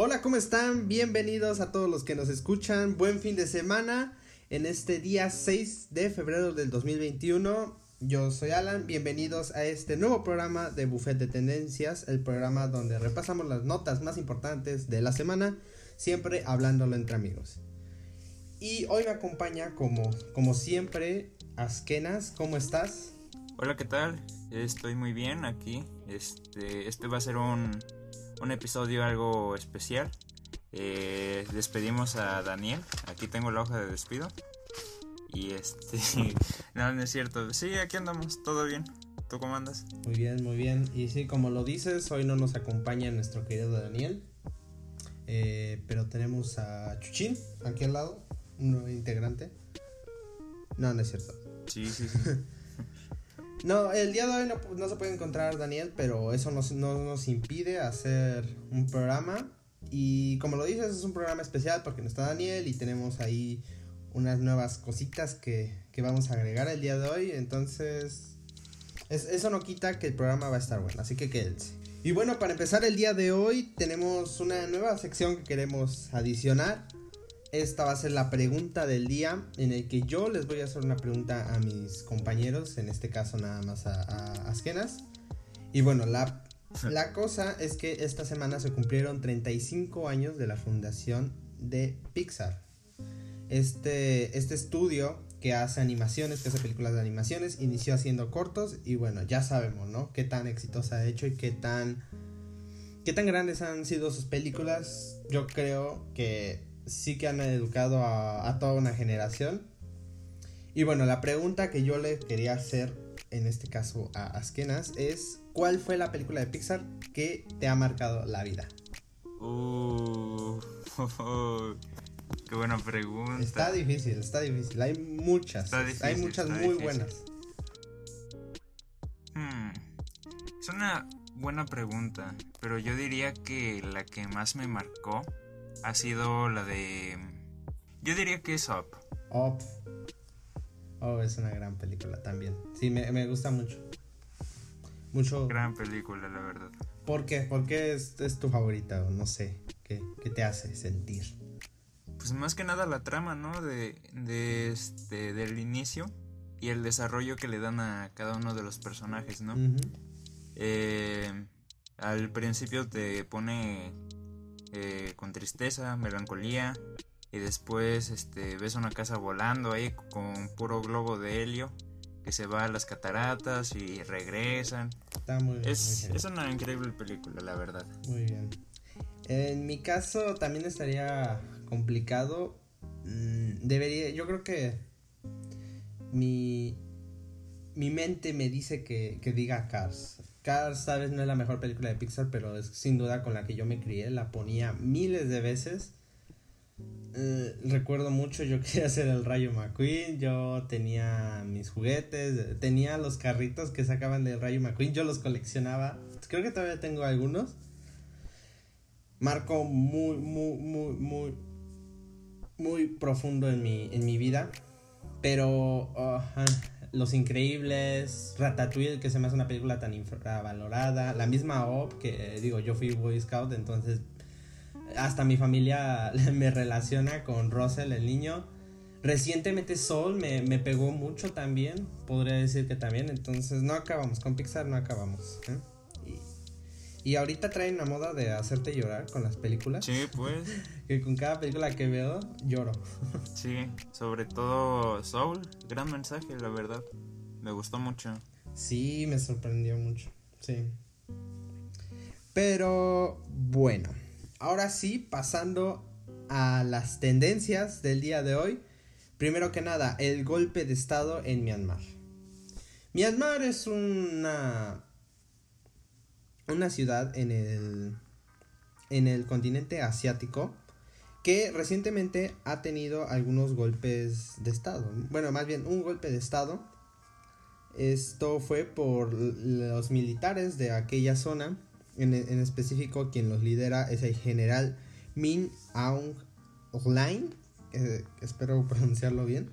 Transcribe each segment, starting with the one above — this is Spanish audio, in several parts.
Hola, ¿cómo están? Bienvenidos a todos los que nos escuchan. Buen fin de semana en este día 6 de febrero del 2021. Yo soy Alan, bienvenidos a este nuevo programa de Buffet de Tendencias, el programa donde repasamos las notas más importantes de la semana, siempre hablándolo entre amigos. Y hoy me acompaña como, como siempre Askenas, ¿cómo estás? Hola, ¿qué tal? Estoy muy bien aquí. Este, este va a ser un, un episodio algo especial. Eh, despedimos a Daniel. Aquí tengo la hoja de despido. Y este. no, no es cierto. Sí, aquí andamos. Todo bien. ¿Tú cómo andas? Muy bien, muy bien. Y sí, como lo dices, hoy no nos acompaña nuestro querido Daniel. Eh, pero tenemos a Chuchín aquí al lado, un nuevo integrante. No, no es cierto. Sí, sí, sí. No, el día de hoy no, se puede encontrar Daniel, pero eso no, nos impide hacer un programa. Y como lo dices, es un programa especial porque no está Daniel y tenemos ahí unas nuevas cositas que, vamos a agregar el día de hoy. Entonces, eso no quita que el programa va a estar bueno, así que quédense. Y bueno, para empezar el día de hoy tenemos una nueva sección que queremos adicionar esta va a ser la pregunta del día en el que yo les voy a hacer una pregunta a mis compañeros, en este caso nada más a, Askenas. Y bueno, la, la cosa es que esta semana se cumplieron 35 años de la fundación de Pixar. Este, este estudio que hace animaciones, que hace películas de animaciones, inició haciendo cortos y bueno, ya sabemos, ¿no? Qué tan exitosa ha hecho y qué tan, qué tan grandes han sido sus películas. Yo creo que sí que han educado a, toda una generación. Y bueno, la pregunta que yo le quería hacer, en este caso a Askenas, es ¿cuál fue la película de Pixar que te ha marcado la vida? Uh, qué buena pregunta. Está difícil, está difícil. Hay muchas. hay muchas muy buenas. Hmm, es una buena pregunta, pero yo diría que la que más me marcó ha sido la de... Yo diría que es Up. Up. Oh, es una gran película también. Sí, me, gusta mucho. Mucho. Gran película, la verdad. ¿Por qué? ¿Por qué es, tu favorita? no sé. ¿qué, te hace sentir? Pues más que nada la trama, ¿no? De, de este, del inicio y el desarrollo que le dan a cada uno de los personajes, ¿no? eh, al principio te pone eh, con tristeza, melancolía. Y después este, ves una casa volando ahí con puro globo de helio que se va a las cataratas y regresan. Está muy bien. Es, es una increíble película, la verdad. Muy bien. En mi caso también estaría complicado. Mm, debería, yo creo que mi, mi mente me dice que, que diga Cars. Cars tal vez no es la mejor película de Pixar, pero es sin duda con la que yo me crié. La ponía miles de veces. Eh, recuerdo mucho, yo quería ser el Rayo McQueen, yo tenía mis juguetes, tenía los carritos que sacaban del Rayo McQueen, yo los coleccionaba. Creo que todavía tengo algunos. Marco muy, muy, muy, muy, muy profundo en mi, en mi vida. Pero... Oh, los Increíbles, Ratatouille, que se me hace una película tan infravalorada, la misma OP, que eh, digo, yo fui Boy Scout, entonces hasta mi familia me relaciona con Russell, el niño. Recientemente Soul me, me pegó mucho también, podría decir que también, entonces no acabamos, con Pixar no acabamos. ¿eh? Y ahorita traen la moda de hacerte llorar con las películas. Sí, pues. que con cada película que veo lloro. sí, sobre todo Soul, gran mensaje, la verdad. Me gustó mucho. Sí, me sorprendió mucho. Sí. Pero bueno, ahora sí, pasando a las tendencias del día de hoy. Primero que nada, el golpe de estado en Myanmar. Myanmar es una una ciudad en el, en el continente asiático que recientemente ha tenido algunos golpes de estado. Bueno, más bien un golpe de estado. Esto fue por los militares de aquella zona. En, específico, quien los lidera es el general Min Aung Hlaing. Eh, espero pronunciarlo bien.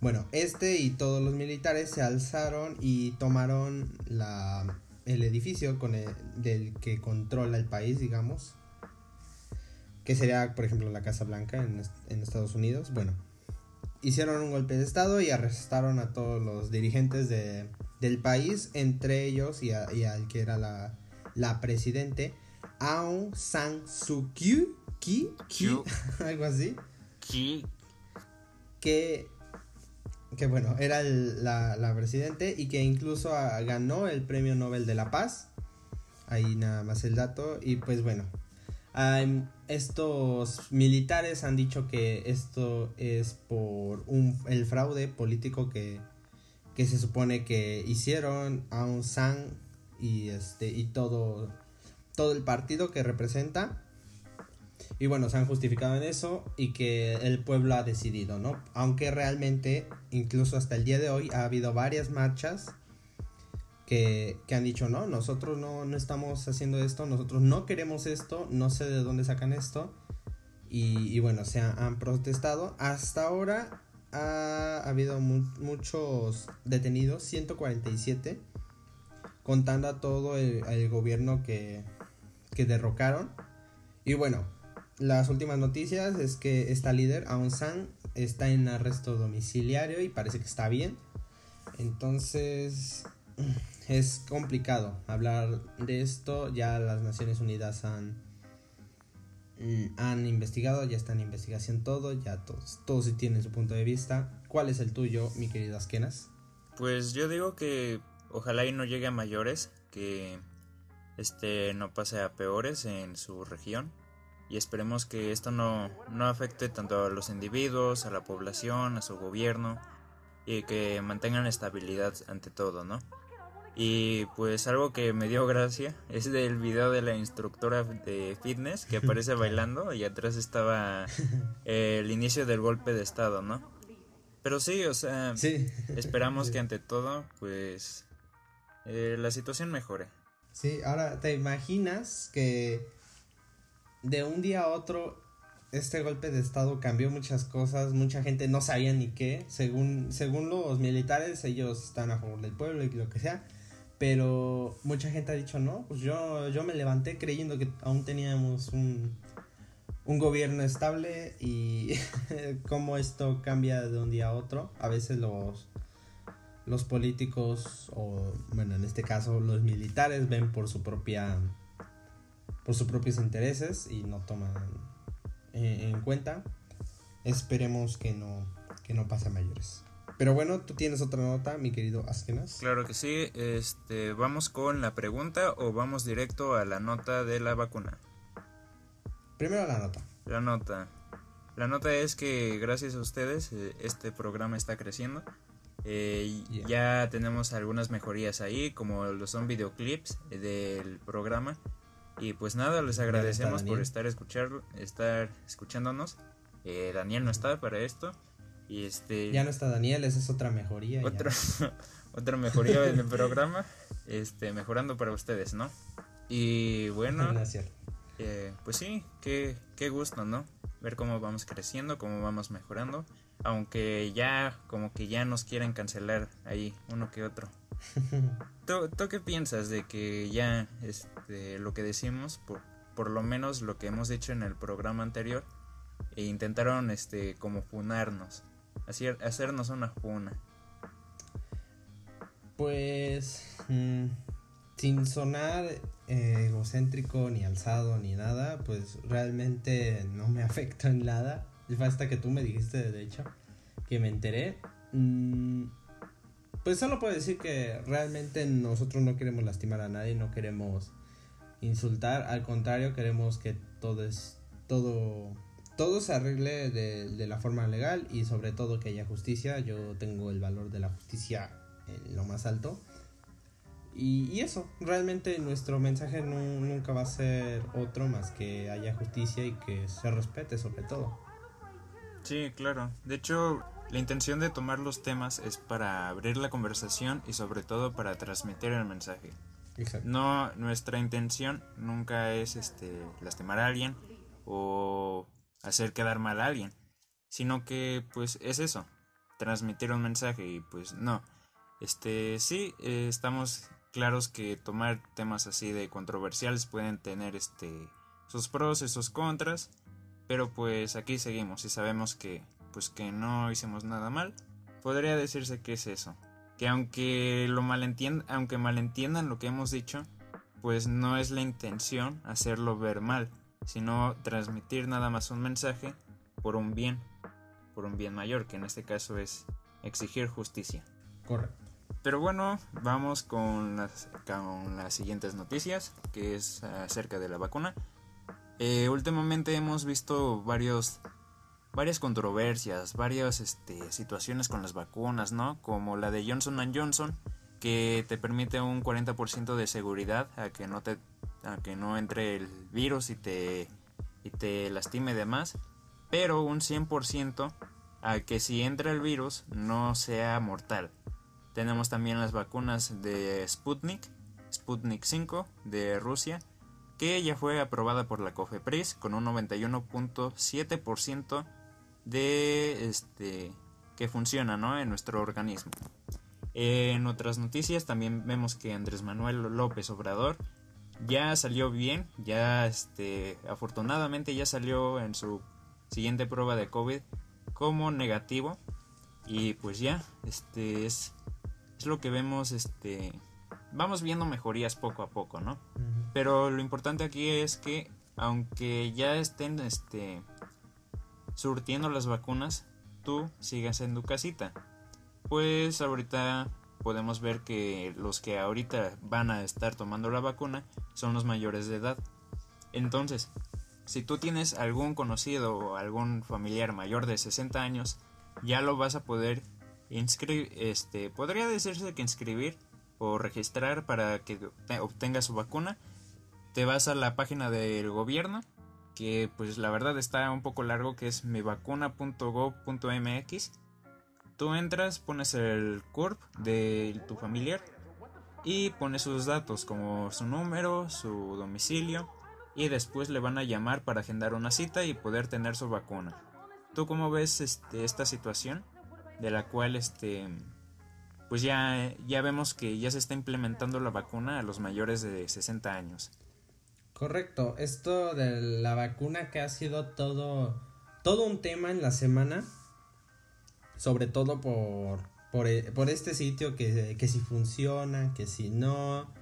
Bueno, este y todos los militares se alzaron y tomaron la el edificio con el, del que controla el país, digamos. que sería, por ejemplo, la Casa Blanca en, en Estados Unidos. Bueno, hicieron un golpe de Estado y arrestaron a todos los dirigentes de, del país, entre ellos y, al que era la, la presidente, Aung San Suu Kyi, algo así. Que, que bueno, era la, la, presidente y que incluso ganó el premio Nobel de la Paz. Ahí nada más el dato. Y pues bueno, estos militares han dicho que esto es por un, el fraude político que, que se supone que hicieron Aung San y este y todo todo el partido que representa y bueno se han justificado en eso y que el pueblo ha decidido no aunque realmente incluso hasta el día de hoy ha habido varias marchas que, han dicho, no, nosotros no, no, estamos haciendo esto, nosotros no queremos esto, no sé de dónde sacan esto. Y, bueno, se han protestado. Hasta ahora ha, habido muchos detenidos, 147, contando a todo el, gobierno que, que derrocaron. Y bueno, las últimas noticias es que esta líder, Aung San, está en arresto domiciliario y parece que está bien. Entonces, es complicado hablar de esto. Ya las Naciones Unidas han, mm, han investigado, ya está en investigación todo, ya todos, todos tienen su punto de vista. ¿Cuál es el tuyo, mi querido Askenas? Pues yo digo que ojalá y no llegue a mayores, que este no pase a peores en su región y esperemos que esto no, no afecte tanto a los individuos, a la población, a su gobierno y que mantengan estabilidad ante todo, ¿no? Y pues algo que me dio gracia es del video de la instructora de fitness que aparece bailando y atrás estaba el inicio del golpe de estado, ¿no? Pero sí, o sea, esperamos que ante todo, pues, eh, la situación mejore. Sí, ahora, ¿te imaginas que de un día a otro este golpe de estado cambió muchas cosas, mucha gente no sabía ni qué, según, según los militares, ellos están a favor del pueblo y lo que sea, pero mucha gente ha dicho, no, pues yo, yo me levanté creyendo que aún teníamos un, un gobierno estable y cómo esto cambia de un día a otro. A veces los, los políticos, o bueno, en este caso los militares, ven por su propia por sus propios intereses y no toman en, cuenta. Esperemos que no, que no pase a mayores. Pero bueno, tú tienes otra nota, mi querido Askenas. Claro que sí. Este, vamos con la pregunta o vamos directo a la nota de la vacuna. Primero la nota. La nota. La nota es que gracias a ustedes eh, este programa está creciendo. Eh, Ya tenemos algunas mejorías ahí, como lo son videoclips del programa. Y pues nada, les agradecemos por estar, escuchar, estar escuchándonos. Eh, Daniel no está para esto. Y este. Ya no está Daniel, esa es otra mejoría. otra mejoría en el programa. Este, mejorando para ustedes, ¿no? Y bueno. Eh, pues sí, qué, qué gusto, ¿no? Ver cómo vamos creciendo, cómo vamos mejorando. Aunque ya, como que ya nos quieren cancelar ahí, uno que otro. ¿Tú, ¿Tú, qué piensas de que ya este, lo que decimos, por, por lo menos lo que hemos dicho en el programa anterior, e intentaron este como funarnos? hacernos una funa? Pues mm, sin sonar eh, egocéntrico ni alzado ni nada, pues realmente no me afecta en nada. Hasta que tú me dijiste, de hecho, que me enteré. Mm, pues solo puedo decir que realmente nosotros no queremos lastimar a nadie, no queremos insultar, al contrario, queremos que todo es todo todo se arregle de, la forma legal y sobre todo que haya justicia. Yo tengo el valor de la justicia en lo más alto. Y, eso, realmente nuestro mensaje nunca va a ser otro más que haya justicia y que se respete sobre todo. Sí, claro. De hecho, la intención de tomar los temas es para abrir la conversación y sobre todo para transmitir el mensaje. Exacto. No, nuestra intención nunca es este lastimar a alguien o hacer quedar mal a alguien, sino que pues es eso, transmitir un mensaje y pues no. Este sí, eh, estamos claros que tomar temas así de controversiales pueden tener este sus pros y sus contras, pero pues aquí seguimos y sabemos que pues que no hicimos nada mal. Podría decirse que es eso, que aunque lo malentiendan, aunque malentiendan lo que hemos dicho, pues no es la intención hacerlo ver mal, sino transmitir nada más un mensaje por un bien, por un bien mayor, que en este caso es exigir justicia. Correcto. Pero bueno, vamos con las, con las siguientes noticias, que es acerca de la vacuna. Eh, últimamente hemos visto varios, varias controversias, varias este, situaciones con las vacunas, ¿no? Como la de Johnson Johnson, que te permite un 40% de seguridad a que no te a que no entre el virus y te y te lastime de más, pero un 100% a que si entra el virus no sea mortal. Tenemos también las vacunas de Sputnik, Sputnik 5 de Rusia, que ya fue aprobada por la COFEPRIS con un 91.7% de este que funciona ¿no? en nuestro organismo. En otras noticias también vemos que Andrés Manuel López Obrador ya salió bien, ya este afortunadamente ya salió en su siguiente prueba de COVID como negativo y pues ya este es es lo que vemos, este, vamos viendo mejorías poco a poco, ¿no? Pero lo importante aquí es que aunque ya estén, este, surtiendo las vacunas, tú sigas en tu casita. Pues ahorita podemos ver que los que ahorita van a estar tomando la vacuna son los mayores de edad. Entonces, si tú tienes algún conocido o algún familiar mayor de 60 años, ya lo vas a poder este, podría decirse que inscribir o registrar para que obtenga su vacuna. Te vas a la página del gobierno, que pues la verdad está un poco largo, que es mivacuna.gov.mx. Tú entras, pones el CURP de tu familiar y pones sus datos como su número, su domicilio y después le van a llamar para agendar una cita y poder tener su vacuna. ¿Tú cómo ves este, esta situación? de la cual este pues ya, ya vemos que ya se está implementando la vacuna a los mayores de 60 años. Correcto, esto de la vacuna que ha sido todo, todo un tema en la semana, sobre todo por, por, por este sitio que, que si funciona, que si no,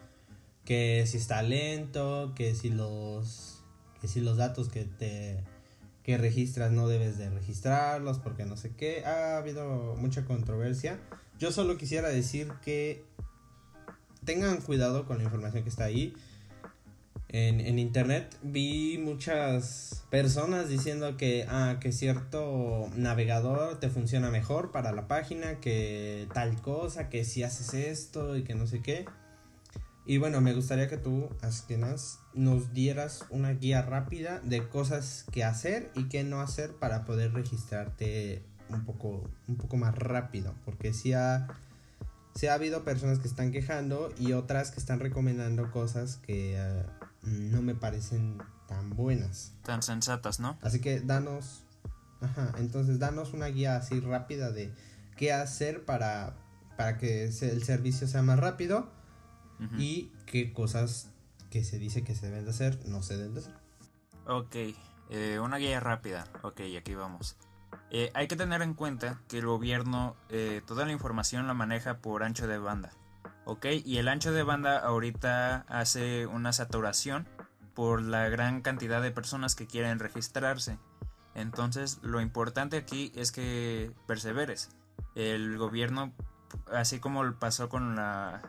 que si está lento, que si los, que si los datos que te que registras no debes de registrarlos porque no sé qué. Ha habido mucha controversia. Yo solo quisiera decir que tengan cuidado con la información que está ahí. En, internet vi muchas personas diciendo que, ah, que cierto navegador te funciona mejor para la página, que tal cosa, que si haces esto y que no sé qué. Y bueno, me gustaría que tú, Askenas, nos dieras una guía rápida de cosas que hacer y que no hacer para poder registrarte un poco, un poco más rápido. Porque si ha, ha habido personas que están quejando y otras que están recomendando cosas que eh, no me parecen tan buenas. Tan sensatas, ¿no? Así que danos, ajá, entonces danos una guía así rápida de qué hacer para, para que el servicio sea más rápido y qué cosas que se dice que se deben de hacer no se deben de hacer. Ok, eh, una guía rápida. Ok, aquí vamos. Eh, hay que tener en cuenta que el gobierno eh, toda la información la maneja por ancho de banda. Ok, y el ancho de banda ahorita hace una saturación por la gran cantidad de personas que quieren registrarse. Entonces, lo importante aquí es que perseveres. El gobierno, así como pasó con la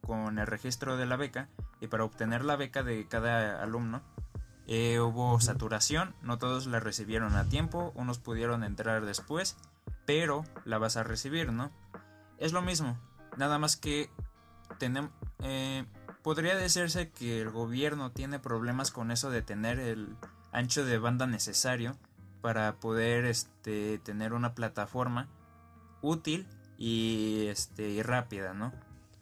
con el registro de la beca y para obtener la beca de cada alumno eh, hubo saturación, no todos la recibieron a tiempo, unos pudieron entrar después, pero la vas a recibir, ¿no? Es lo mismo, nada más que tenemos... Eh, podría decirse que el gobierno tiene problemas con eso de tener el ancho de banda necesario para poder este, tener una plataforma útil y, este, y rápida, ¿no?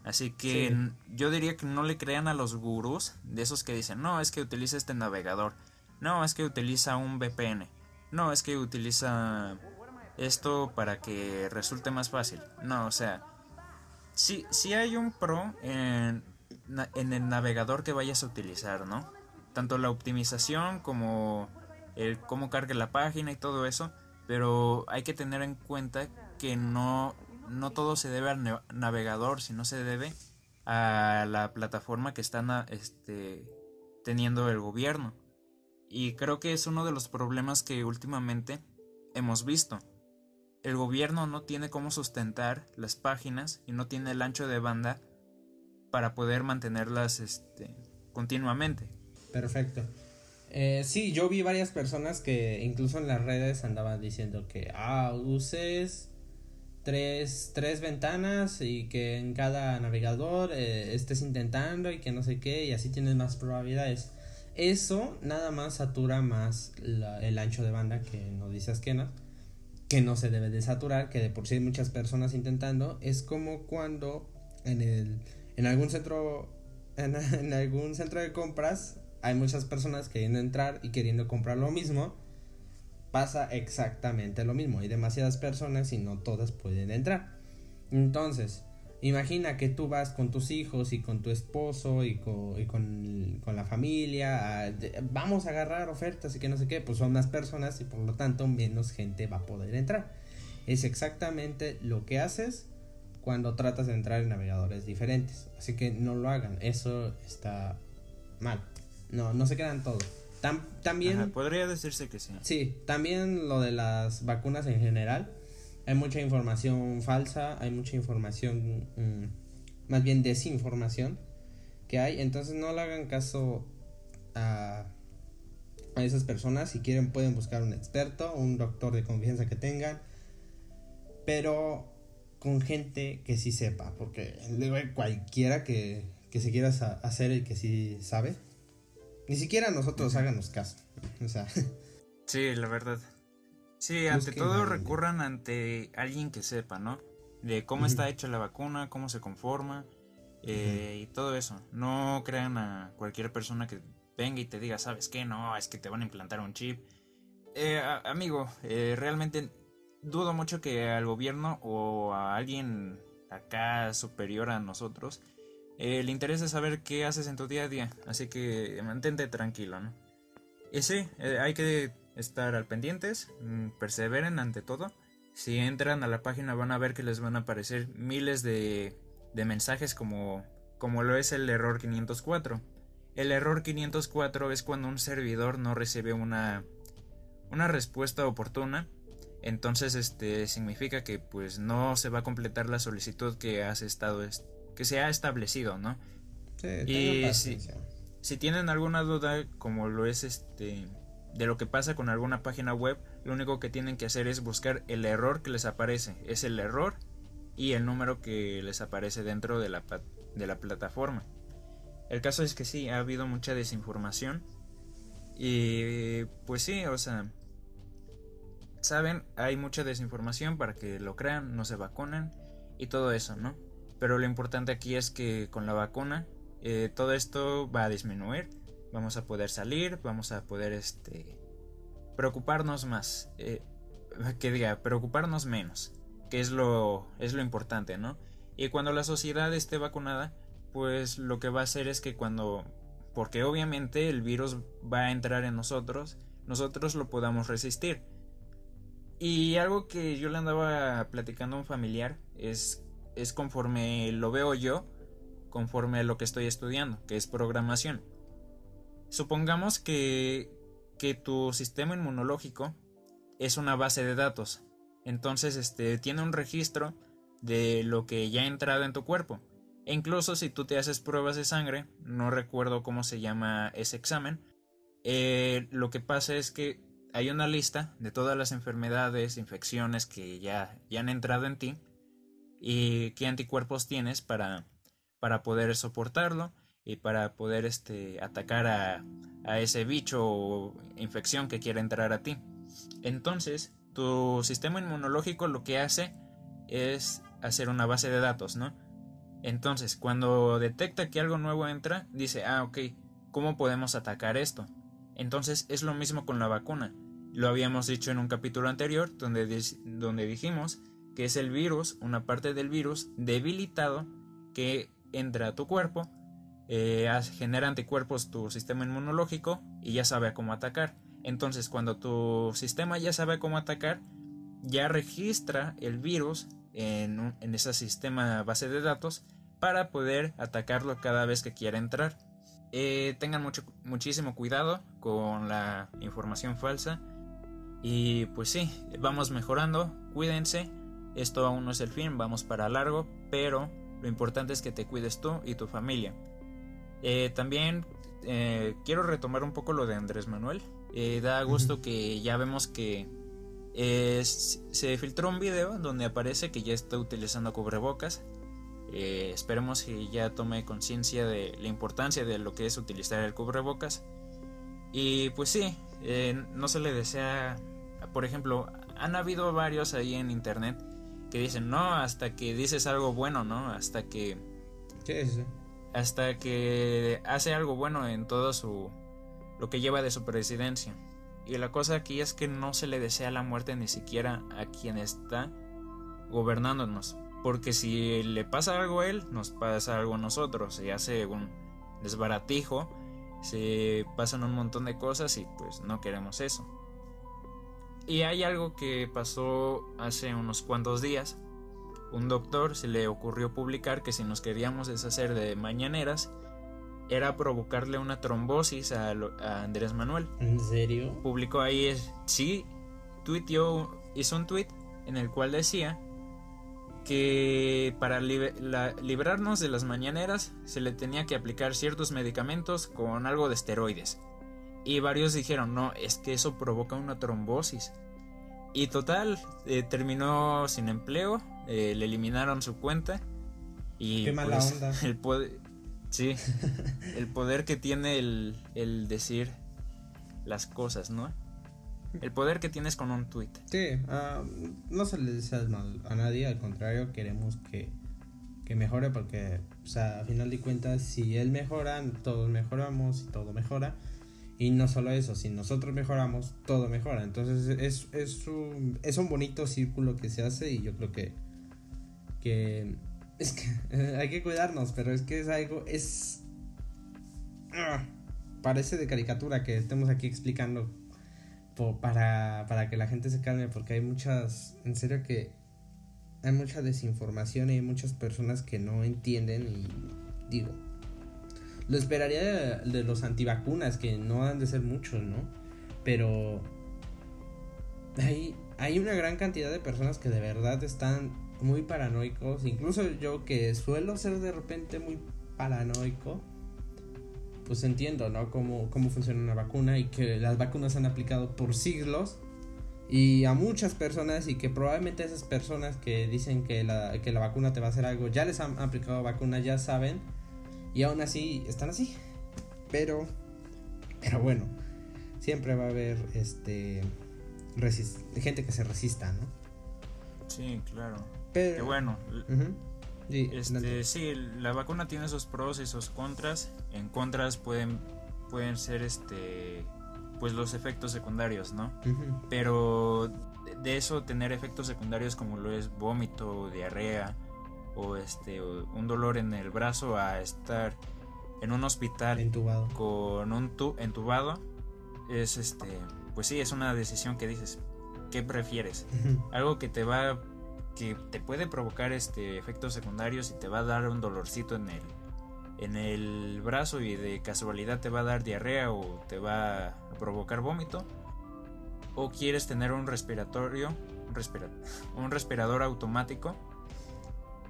Así que yo diría que no le crean a los gurús de esos que dicen, no, es que utiliza este navegador, no, es que utiliza un VPN, no, es que utiliza esto para que resulte más fácil. No, o sea, sí, sí hay un pro en, en el navegador que vayas a utilizar, ¿no? Tanto la optimización como el cómo cargue la página y todo eso, pero hay que tener en cuenta que no, no todo se debe al navegador, sino se debe a la plataforma que está este, teniendo el gobierno. Y creo que es uno de los problemas que últimamente hemos visto. El gobierno no tiene cómo sustentar las páginas y no tiene el ancho de banda para poder mantenerlas este, continuamente. Perfecto. Eh, sí, yo vi varias personas que incluso en las redes andaban diciendo que, ah, uses tres, tres ventanas y que en cada navegador eh, estés intentando y que no sé qué y así tienes más probabilidades. Eso nada más satura más el ancho de banda que nos dice Askena, que no se debe de saturar, que de por sí hay muchas personas intentando. Es como cuando en, el, en algún centro en, en algún centro de compras hay muchas personas queriendo entrar y queriendo comprar lo mismo. Pasa exactamente lo mismo. Hay demasiadas personas y no todas pueden entrar. Entonces, Imagina que tú vas con tus hijos y con tu esposo y con, y con, la familia, vamos a agarrar ofertas y que no sé qué, pues son más personas y por lo tanto menos gente va a poder entrar. Es exactamente lo que haces cuando tratas de entrar en navegadores diferentes. Así que no lo hagan, eso está mal. No, no se quedan todos. también... podría decirse que sí. Sí, también lo de las vacunas en general hay mucha información falsa, hay mucha información, mm, más bien desinformación que hay, entonces no le hagan caso a, a esas personas, si quieren pueden buscar un experto, un doctor de confianza que tengan, pero con gente que sí sepa, porque cualquiera que, que se quiera hacer el que sí sabe, ni siquiera nosotros háganos caso, o sea. Sí, la verdad. Sí, ante todo recurran ante alguien que sepa, ¿no? De cómo está hecha la vacuna, cómo se conforma eh, y todo eso. No crean a cualquier persona que venga y te diga, ¿sabes qué? No, es que te van a implantar un chip. Eh, amigo, eh, realmente dudo mucho que al gobierno o a alguien acá superior a nosotros le interese saber qué haces en tu día a día. Así que mantente tranquilo, ¿no? Y sí, hay que estar al pendientes, mm, perseveren ante todo. Si entran a la página van a ver que les van a aparecer miles de, de mensajes como, como lo es el error 504. El error 504 es cuando un servidor no recibe una, una respuesta oportuna. Entonces este significa que pues no se va a completar la solicitud que has estado que se ha establecido, ¿no? y si, si tienen alguna duda como lo es este de lo que pasa con alguna página web, lo único que tienen que hacer es buscar el error que les aparece. Es el error y el número que les aparece dentro de la, de la plataforma. El caso es que sí, ha habido mucha desinformación. Y pues sí, o sea, saben, hay mucha desinformación para que lo crean, no se vacunen y todo eso, ¿no? Pero lo importante aquí es que con la vacuna eh, todo esto va a disminuir vamos a poder salir, vamos a poder este, preocuparnos más, eh, que diga, preocuparnos menos, que es lo, es lo importante, ¿no? Y cuando la sociedad esté vacunada, pues lo que va a hacer es que cuando, porque obviamente el virus va a entrar en nosotros, nosotros lo podamos resistir. Y algo que yo le andaba platicando a un familiar es, es conforme lo veo yo, conforme a lo que estoy estudiando, que es programación. Supongamos que, que tu sistema inmunológico es una base de datos. Entonces, este, tiene un registro de lo que ya ha entrado en tu cuerpo. E incluso si tú te haces pruebas de sangre, no recuerdo cómo se llama ese examen, eh, lo que pasa es que hay una lista de todas las enfermedades, infecciones que ya, ya han entrado en ti y qué anticuerpos tienes para, para poder soportarlo y para poder este, atacar a, a ese bicho o infección que quiera entrar a ti. Entonces, tu sistema inmunológico lo que hace es hacer una base de datos, ¿no? Entonces, cuando detecta que algo nuevo entra, dice, ah, ok, ¿cómo podemos atacar esto? Entonces es lo mismo con la vacuna. Lo habíamos dicho en un capítulo anterior donde, donde dijimos que es el virus, una parte del virus debilitado que entra a tu cuerpo eh, genera anticuerpos tu sistema inmunológico y ya sabe cómo atacar. Entonces, cuando tu sistema ya sabe cómo atacar, ya registra el virus en, en ese sistema base de datos para poder atacarlo cada vez que quiera entrar. Eh, tengan mucho, muchísimo cuidado con la información falsa. Y pues sí, vamos mejorando, cuídense. Esto aún no es el fin, vamos para largo, pero lo importante es que te cuides tú y tu familia. Eh, también eh, quiero retomar un poco lo de Andrés Manuel. da gusto que ya vemos que se filtró un video donde aparece que ya está utilizando cubrebocas. Eh, esperemos que ya tome conciencia de la importancia de lo que es utilizar el cubrebocas. Y pues sí, eh, no se le desea, por ejemplo, han habido varios ahí en internet que dicen, no, hasta que dices algo bueno, ¿no? Hasta que... Hasta que hace algo bueno en todo su... lo que lleva de su presidencia. Y la cosa aquí es que no se le desea la muerte ni siquiera a quien está gobernándonos. Porque si le pasa algo a él, nos pasa algo a nosotros. Se hace un desbaratijo, se pasan un montón de cosas y pues no queremos eso. Y hay algo que pasó hace unos cuantos días. Un doctor se le ocurrió publicar que si nos queríamos deshacer de mañaneras, era provocarle una trombosis a, Andrés Manuel. ¿En serio? Publicó ahí, sí, tuiteó, hizo un tweet en el cual decía que para librarnos de las mañaneras se le tenía que aplicar ciertos medicamentos con algo de esteroides. Y varios dijeron, no, es que eso provoca una trombosis. Y total, eh, terminó sin empleo, eh, le eliminaron su cuenta. Y Qué mala pues, onda. El poder, sí, el poder que tiene el, el decir las cosas, ¿no? El poder que tienes con un tweet. Sí, ah, no se le deseas mal a nadie, al contrario, queremos que, que mejore porque, o sea, a final de cuentas, si él mejora, todos mejoramos y todo mejora. Y no solo eso, si nosotros mejoramos, todo mejora. Entonces es, es, un, es un bonito círculo que se hace y yo creo que, es que hay que cuidarnos, pero es que es algo, es... Ah, parece de caricatura que estemos aquí explicando para, para que la gente se calme, porque hay muchas, en serio que hay mucha desinformación y hay muchas personas que no entienden y digo, lo esperaría de, los antivacunas, que no han de ser muchos, ¿no? Pero hay, hay una gran cantidad de personas que de verdad están muy paranoicos, incluso yo que suelo ser de repente muy paranoico, pues entiendo, ¿no? Cómo, cómo funciona una vacuna y que las vacunas se han aplicado por siglos y a muchas personas y que probablemente esas personas que dicen que la, que la vacuna te va a hacer algo ya les han aplicado vacuna, ya saben y aún así están así. Pero, pero bueno, siempre va a haber este gente que se resista, ¿no? Sí, claro. Pero, bueno. Sí, este, sí, la vacuna tiene sus pros y sus contras. En contras pueden, pueden ser este pues los efectos secundarios, ¿no? Pero de eso tener efectos secundarios como lo es vómito, diarrea o este un dolor en el brazo a estar en un hospital entubado. con un tu entubado es este pues sí es una decisión que dices qué prefieres algo que te va que te puede provocar este efectos secundarios y te va a dar un dolorcito en el en el brazo y de casualidad te va a dar diarrea o te va a provocar vómito o quieres tener un respiratorio un, un respirador automático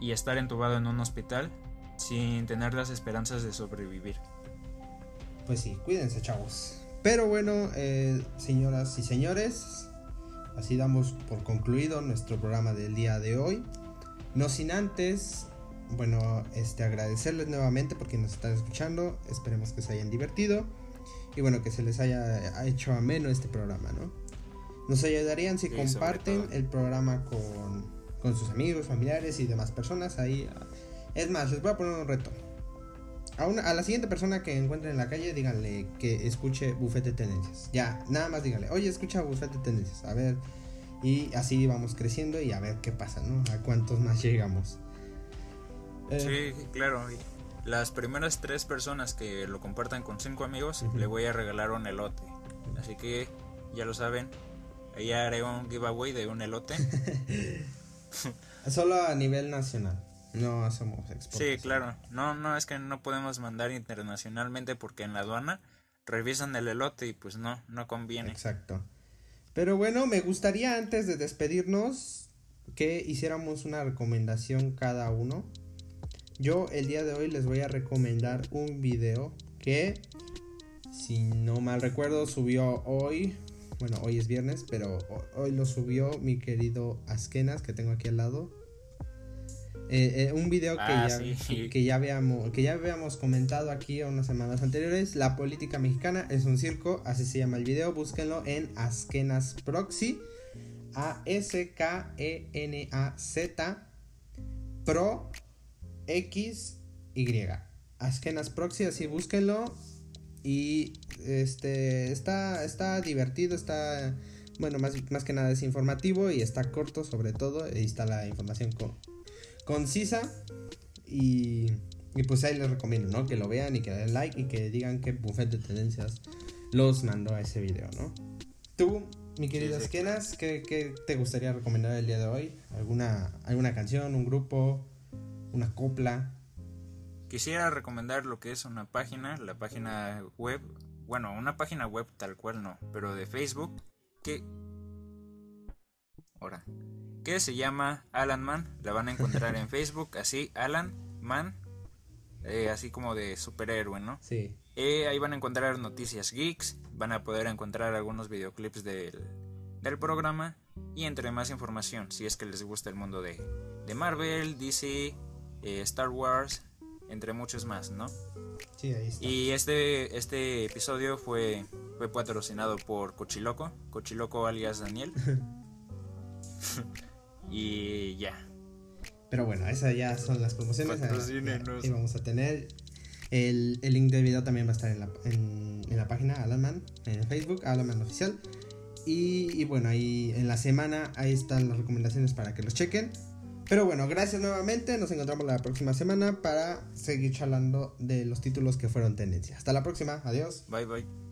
y estar entubado en un hospital sin tener las esperanzas de sobrevivir. Pues sí, cuídense chavos. Pero bueno, eh, señoras y señores, Así damos por concluido nuestro programa del día de hoy. No sin antes, bueno, este, agradecerles nuevamente porque nos están escuchando. Esperemos que se hayan divertido. Y bueno, que se les haya hecho ameno este programa, ¿no? Nos ayudarían si comparten el programa con, con sus amigos, familiares y demás personas. Ahí. Es más, les voy a poner un reto. A, a, la siguiente persona que encuentren en la calle, díganle que escuche Bufete Tendencias. Ya, nada más díganle, oye, escucha Bufete Tendencias. A ver, y así vamos creciendo y a ver qué pasa, ¿no? A cuántos más llegamos. Eh, sí, claro. Las primeras tres personas que lo compartan con cinco amigos, le voy a regalar un elote. Así que ya lo saben. Ahí haré un giveaway de un elote. Solo a nivel nacional. No hacemos exportación. Sí, claro. No, no, es que no podemos mandar internacionalmente porque en la aduana revisan el elote y pues no, no conviene. Exacto. Pero bueno, me gustaría antes de despedirnos que hiciéramos una recomendación cada uno. Yo el día de hoy les voy a recomendar un video que, si no mal recuerdo, subió hoy. Bueno, hoy es viernes, pero hoy lo subió mi querido Askenas que tengo aquí al lado. Eh, eh, un video que, Ah, ya, sí. que, ya habíamos, que ya habíamos comentado aquí unas semanas anteriores. La política mexicana es un circo, así se llama el video. Búsquenlo en Askenas Proxy. A-S-K-E-N-A-Z Pro X Y. Askenas Proxy, así búsquenlo. Y este está, está divertido, está. Bueno, más, más que nada es informativo y está corto sobre todo. Ahí está la información co- concisa. Y, y pues ahí les recomiendo, ¿no? Que lo vean y que den like y que digan que Buffet de Tendencias los mandó a ese video, ¿no? Tú, mi querida Sí, sí. Esquenas, ¿qué, qué te gustaría recomendar el día de hoy? ¿Alguna, ¿Alguna canción, un grupo, una copla? Quisiera recomendar lo que es una página, la página web, bueno, una página web tal cual no, pero de Facebook, que... Ahora, que se llama Alan Man, la van a encontrar en Facebook, así, Alan Man, eh, así como de superhéroe, ¿no? Sí. Eh, ahí van a encontrar noticias geeks, van a poder encontrar algunos videoclips del, del programa y entre más información, si es que les gusta el mundo de, de Marvel, DC, eh, Star Wars, entre muchos más, ¿no? Sí, ahí está. Y este, este episodio fue, fue patrocinado por Cochiloco, Cochiloco alias Daniel. y ya. Pero bueno, esas ya son las promociones. Ahí vamos a tener. El, el link del video también va a estar en la, en, en la página Alanman, en Facebook, Alanman Oficial. Y, y bueno, ahí en la semana, ahí están las recomendaciones para que los chequen. Pero bueno, gracias nuevamente. Nos encontramos la próxima semana para seguir charlando de los títulos que fueron tendencia. Hasta la próxima. Adiós. Bye bye.